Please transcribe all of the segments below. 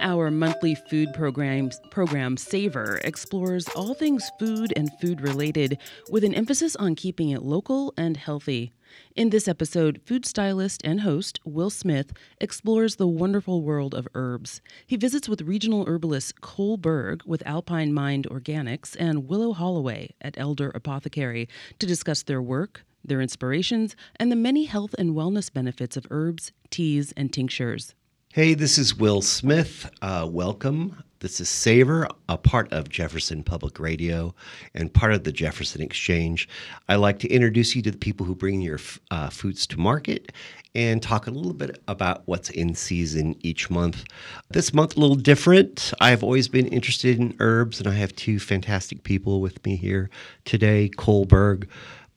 Our monthly food program, program Savor explores all things food and food related with an emphasis on keeping it local and healthy. In this episode, food stylist and host Will Smith explores the wonderful world of herbs. He visits with regional herbalist Cole Berg with Alpine Mind Organics and Willow Holloway at Elder Apothecary to discuss their work, their inspirations, and the many health and wellness benefits of herbs, teas, and tinctures. Hey, this is Will Smith. Uh, welcome. This is Savor, a part of Jefferson Public Radio and part of the Jefferson Exchange. I like to introduce you to the people who bring your uh, foods to market and talk a little bit about what's in season each month. This month, a little different. I've always been interested in herbs, and I have two fantastic people with me here today Cole Berg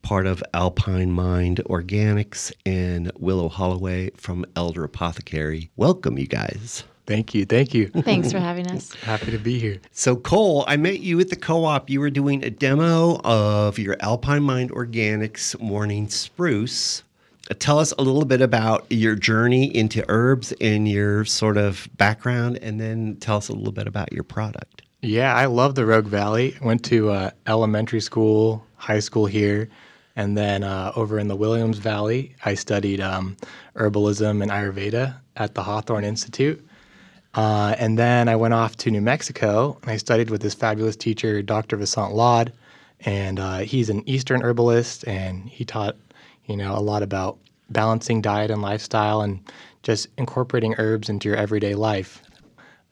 part of Alpine Mind Organics, and Willow Holloway from Elder Apothecary. Welcome, you guys. Thank you. Thank you. Thanks for having us. Happy to be here. So, Cole, I met you at the co op. You were doing a demo of your Alpine Mind Organics Morning Spruce. Uh, tell us a little bit about your journey into herbs and your sort of background, and then tell us a little bit about your product. Yeah, I love the Rogue Valley. Went to uh, elementary school, high school here. And then uh, over in the Williams Valley, I studied um, herbalism and Ayurveda at the Hawthorne Institute. Uh, and then I went off to New Mexico and I studied with this fabulous teacher, Dr. Vasant Lad. And uh, he's an Eastern herbalist and he taught, you know, a lot about balancing diet and lifestyle and just incorporating herbs into your everyday life.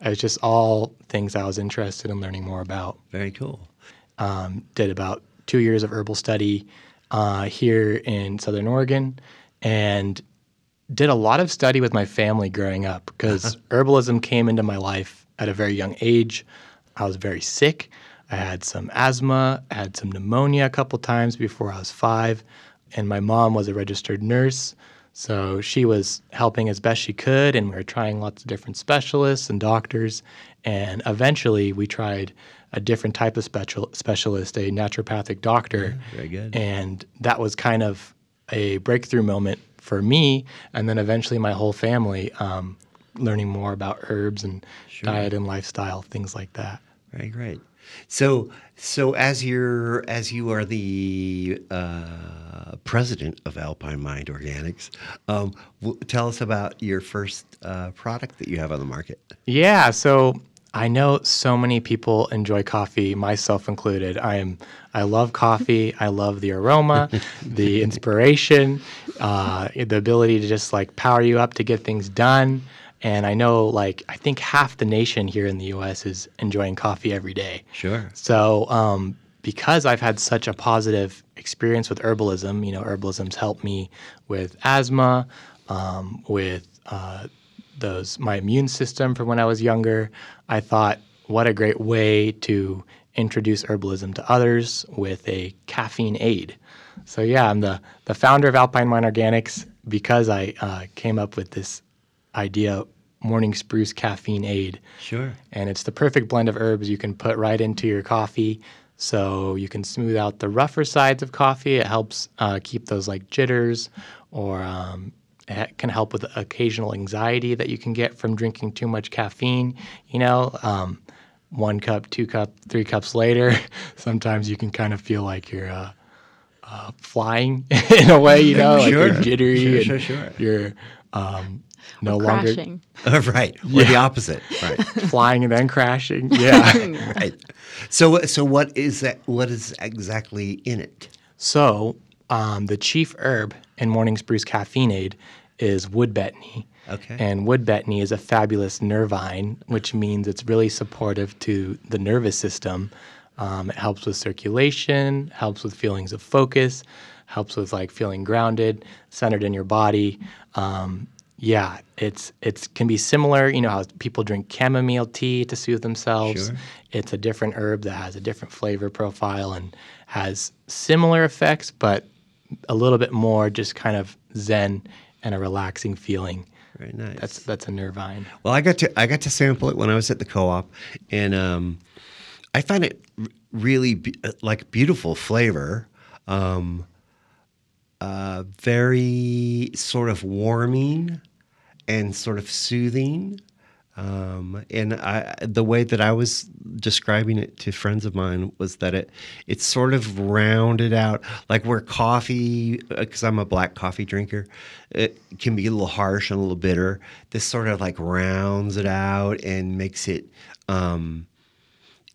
It's just all things I was interested in learning more about. Very cool. Um, did about two years of herbal study uh, here in Southern Oregon and did a lot of study with my family growing up because herbalism came into my life at a very young age. I was very sick. I had some asthma, I had some pneumonia a couple times before I was five, and my mom was a registered nurse. So she was helping as best she could, and we were trying lots of different specialists and doctors. And eventually, we tried a different type of special, specialist, a naturopathic doctor. Yeah, very good. And that was kind of a breakthrough moment for me, and then eventually my whole family, um, learning more about herbs and sure. diet and lifestyle, things like that. Very great. So, so as you're as you are the uh, president of Alpine Mind Organics, um, w- tell us about your first uh, product that you have on the market. Yeah, so I know so many people enjoy coffee, myself included. I am I love coffee. I love the aroma, the inspiration, uh, the ability to just like power you up to get things done. And I know like I think half the nation here in the U.S. is enjoying coffee every day. Sure. So um, because I've had such a positive experience with herbalism, you know, herbalism's helped me with asthma, um, with uh, those my immune system from when I was younger. I thought, what a great way to introduce herbalism to others with a caffeine aid. So yeah, I'm the the founder of Alpine Mind Organics because I uh, came up with this idea morning spruce Caffeinade. Sure. And it's the perfect blend of herbs you can put right into your coffee. So you can smooth out the rougher sides of coffee. It helps uh, keep those like jitters or um, it can help with occasional anxiety that you can get from drinking too much caffeine. You know, um, one cup, two cup, three cups later, sometimes you can kind of feel like you're uh, uh, flying in a way. You know, sure. like you're jittery sure, sure, sure. you're um, no or longer crashing. right, or the opposite. Right, flying and then crashing. Yeah. right. So, so what is that? What is exactly in it? so um, the chief herb in morning spruce Caffeinade is wood betony. Okay. And wood betony is a fabulous nervine, which means it's really supportive to the nervous system. Um, it helps with circulation, helps with feelings of focus, helps with like feeling grounded, centered in your body. Um, yeah, it's it's can be similar. You know how people drink chamomile tea to soothe themselves. Sure. It's a different herb that has a different flavor profile and has similar effects, but a little bit more just kind of zen and a relaxing feeling. Very nice. That's that's a nervine. Well, I got to I got to sample it when I was at the co-op, and um, I find it really be- like beautiful flavor, um, uh, very sort of warming and sort of soothing. Um, and I, the way that I was describing it to friends of mine was that it it's sort of rounded out, like where coffee, because I'm a black coffee drinker, it can be a little harsh and a little bitter. This sort of like rounds it out and makes it um,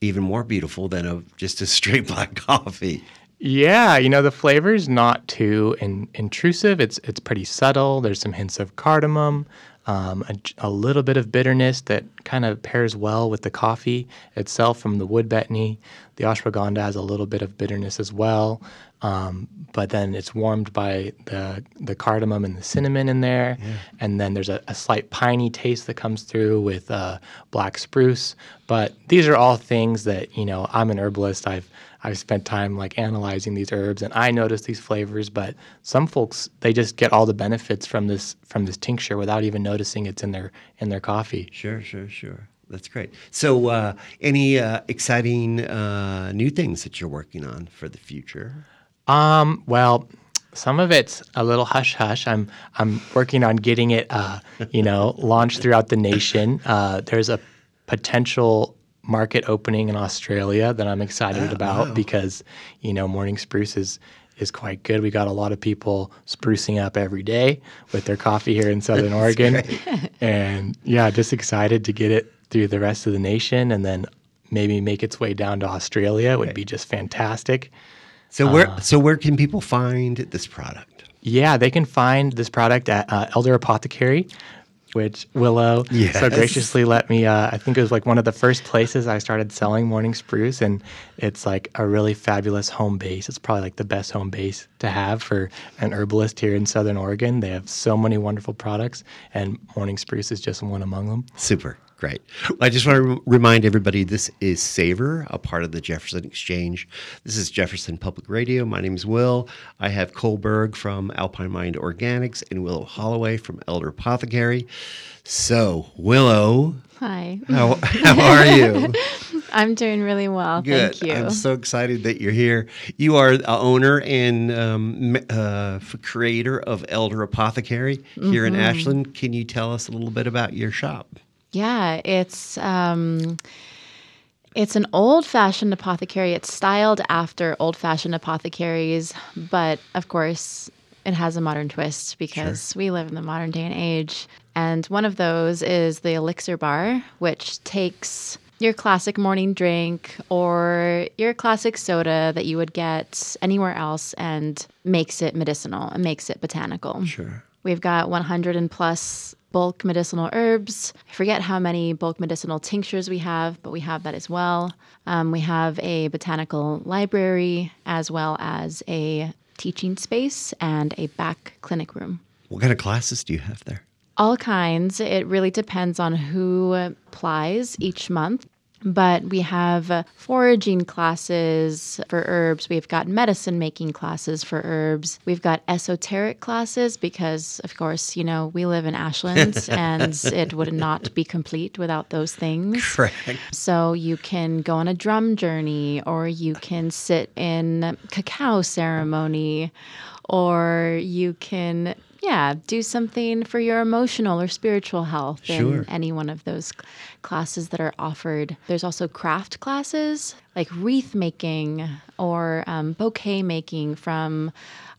even more beautiful than a just a straight black coffee. Yeah, you know the flavor's not too in, intrusive. It's it's pretty subtle. There's some hints of cardamom, um, a, a, little bit of bitterness that kind of pairs well with the coffee itself from the wood betony. The ashwagandha has a little bit of bitterness as well, um, but then it's warmed by the the cardamom and the cinnamon in there, yeah. and then there's a, a, slight piney taste that comes through with uh, black spruce. But these are all things that you know. I'm an herbalist. I've I've spent time like analyzing these herbs and I notice these flavors, but some folks they just get all the benefits from this from this tincture without even noticing it's in their in their coffee. Sure, sure, sure. That's great. So, uh, any uh, exciting uh, new things that you're working on for the future? Um, well, some of it's a little hush hush. I'm I'm working on getting it, uh, you know, launched throughout the nation. Uh, there's a potential market opening in Australia that I'm excited oh, about wow. because you know morning spruce is is quite good. We got a lot of people sprucing up every day with their coffee here in Southern Oregon, and yeah, just excited to get it through the rest of the nation and then maybe make its way down to Australia would be just fantastic. So where uh, so where can people find this product? Yeah, they can find this product at uh, Elder Apothecary which Willow yes. so graciously let me. Uh, I think it was like one of the first places I started selling morning spruce, and it's like a really fabulous home base. It's probably like the best home base to have for an herbalist here in Southern Oregon. They have so many wonderful products, and morning spruce is just one among them. Super. Great. I just want to remind everybody this is Savor, a part of the Jefferson Exchange. This is Jefferson Public Radio. My name is Will. I have Cole Berg from Alpine Mind Organics and Willow Holloway from Elder Apothecary. So, Willow. Hi. How, how are you? I'm doing really well. Good. Thank you. I'm so excited that you're here. You are the owner and um, uh, creator of Elder Apothecary here mm-hmm. in Ashland. Can you tell us a little bit about your shop? Yeah, it's um, it's an old-fashioned apothecary. It's styled after old-fashioned apothecaries, but of course, it has a modern twist because sure. we live in the modern day and age. And one of those is the elixir bar, which takes your classic morning drink or your classic soda that you would get anywhere else and makes it medicinal and makes it botanical. Sure. We've got 100 and plus bulk medicinal herbs. I forget how many bulk medicinal tinctures we have, but we have that as well. Um, we have a botanical library as well as a teaching space and a back clinic room. What kind of classes do you have there? All kinds. It really depends on who applies each month. But we have uh, foraging classes for herbs. We've got medicine making classes for herbs. We've got esoteric classes because, of course, you know, we live in Ashland and it would not be complete without those things. Correct. So you can go on a drum journey or you can sit in cacao ceremony or you can yeah, do something for your emotional or spiritual health sure. in any one of those classes that are offered. There's also craft classes like wreath making or um, bouquet making from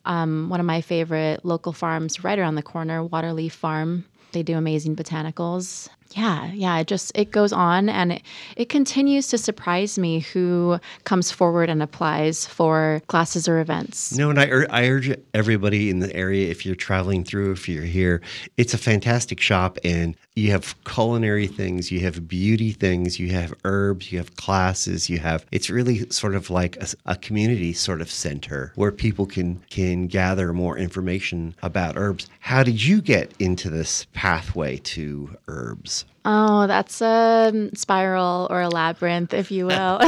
um, one of my favorite local farms right around the corner, Waterleaf Farm. They do amazing botanicals yeah yeah it just it goes on and it, it continues to surprise me who comes forward and applies for classes or events. No and I, ur- I urge everybody in the area if you're traveling through if you're here it's a fantastic shop and you have culinary things you have beauty things you have herbs you have classes you have it's really sort of like a, a community sort of center where people can can gather more information about herbs. How did you get into this pathway to herbs Oh, that's a spiral or a labyrinth, if you will.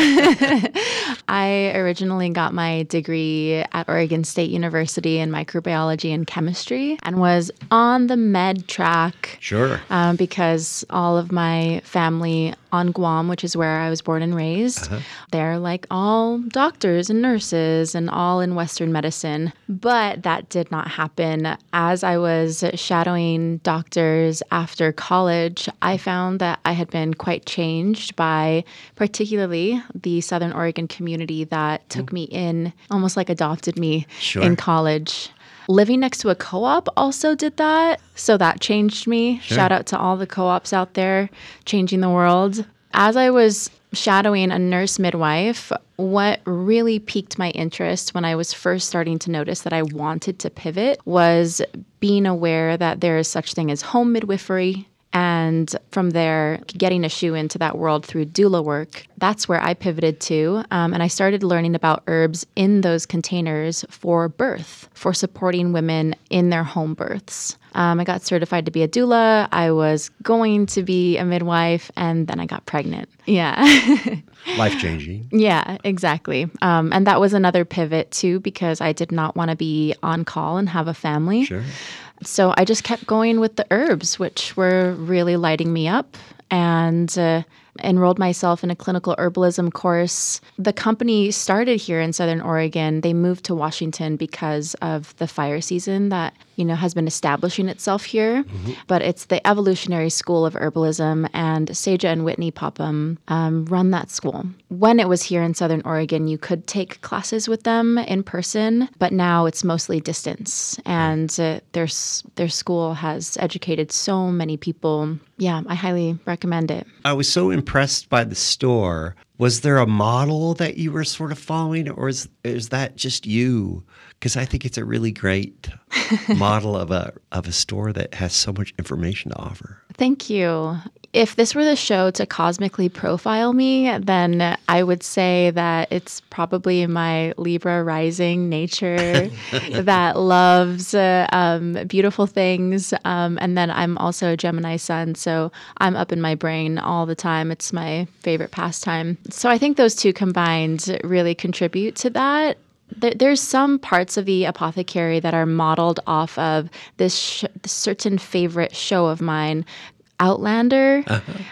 I originally got my degree at Oregon State University in microbiology and chemistry and was on the med track. Sure. Um, because all of my family on Guam, which is where I was born and raised. Uh-huh. They're like all doctors and nurses and all in Western medicine. But that did not happen. As I was shadowing doctors after college, I found that I had been quite changed by particularly the Southern Oregon community that took me in, almost like adopted me Sure. in college. Living next to a co op also did that. So that changed me. Shout out to all the co ops out there changing the world. As I was shadowing a nurse midwife, what really piqued my interest when I was first starting to notice that I wanted to pivot was being aware that there is such thing as home midwifery and from there getting a shoe into that world through doula work that's where i pivoted to. Um, and i started learning about herbs in those containers for birth for supporting women in their home births. Um, i got certified to be a doula. I was going to be a midwife and then i got pregnant. Yeah. Life changing. yeah exactly. Um, and that was another pivot too because i did not want to be on call and have a family. Sure. So I just kept going with the herbs, which were really lighting me up, and uh, enrolled myself in a clinical herbalism course. The company started here in Southern Oregon. They moved to Washington because of the fire season that you know has been establishing itself here. But it's the Evolutionary School of Herbalism, and Sajah and Whitney Popham um, run that school. When it was here in Southern Oregon, you could take classes with them in person, but now it's mostly distance. And uh, their their school has educated so many people. Yeah, I highly recommend it. I was so impressed by the store. Was there a model that you were sort of following, or is is that just you? Because I think it's a really great model of a of a store that has so much information to offer. Thank you. If this were the show to cosmically profile me, then I would say that it's probably my Libra rising nature that loves uh, um, beautiful things. Um, and then I'm also a Gemini sun, so I'm up in my brain all the time. It's my favorite pastime. So I think those two combined really contribute to that there's some parts of the apothecary that are modeled off of this sh- certain favorite show of mine Outlander,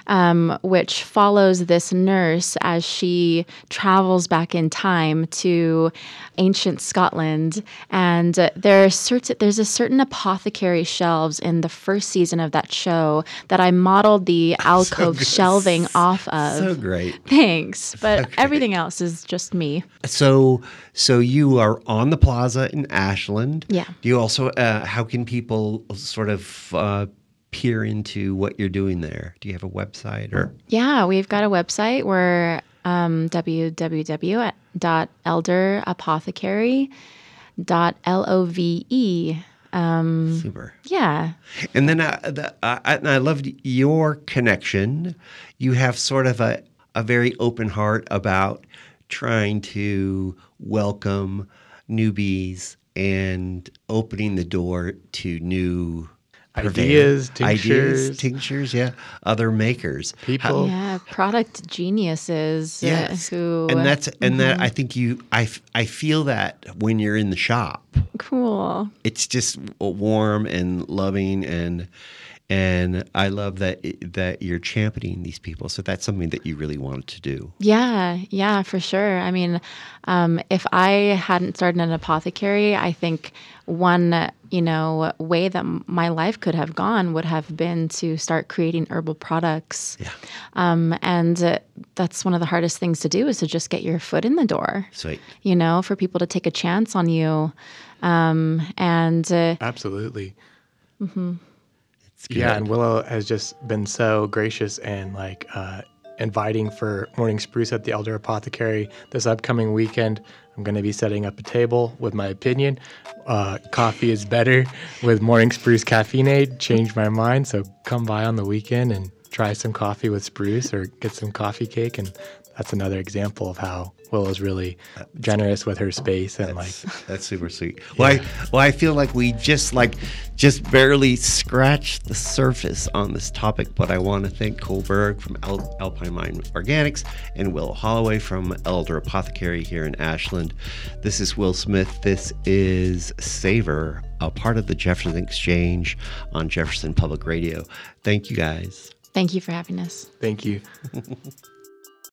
um, which follows this nurse as she travels back in time to ancient Scotland, and uh, there are certain there's a certain apothecary shelves in the first season of that show that I modeled the alcove good. shelving off of. So great. Thanks, but everything else is just me. So so you are on the plaza in Ashland. Yeah. Do you also? Uh, how can people sort of uh, peer into what you're doing there? Do you have a website or? Yeah, we've got a website. We're um, www.elderapothecary.love. Um, Super. yeah. And then uh, the, and I loved your connection. You have sort of a, a very open heart about trying to welcome newbies and opening the door to new Ideas, purveyor- ideas, tinctures. tinctures, yeah, other makers, People. Yeah, product geniuses uh, Yes, who and that's and that I think you I, I feel that when you're in the shop, cool. it's just warm and loving and and I love that that you're championing these people. So that's something that you really wanted to do. Yeah, yeah, for sure. I mean, um, if I hadn't started an apothecary, I think one, you know, way that my life could have gone would have been to start creating herbal products. Yeah. Um, and uh, that's one of the hardest things to do is to just get your foot in the door. Sweet. You know, for people to take a chance on you. Um, and uh, Absolutely. It's Yeah, and Willow has just been so gracious and like uh, inviting for Morning Spruce at the Elder Apothecary this upcoming weekend. I'm going to be setting up a table with my opinion. Uh, coffee is better with Morning Spruce Caffeinade. Changed my mind, so come by on the weekend and try some coffee with Spruce or get some coffee cake. And that's another example of how Willow's really generous with her space and like That's super sweet. Well, I, well, I feel like we just like just barely scratched the surface on this topic, but I want to thank Cole Berg from Al- Alpine Mind Organics and Will Holloway from Elder Apothecary here in Ashland. This is Will Smith. This is Savor, a part of the Jefferson Exchange on Jefferson Public Radio. Thank you guys. Thank you for having us. Thank you.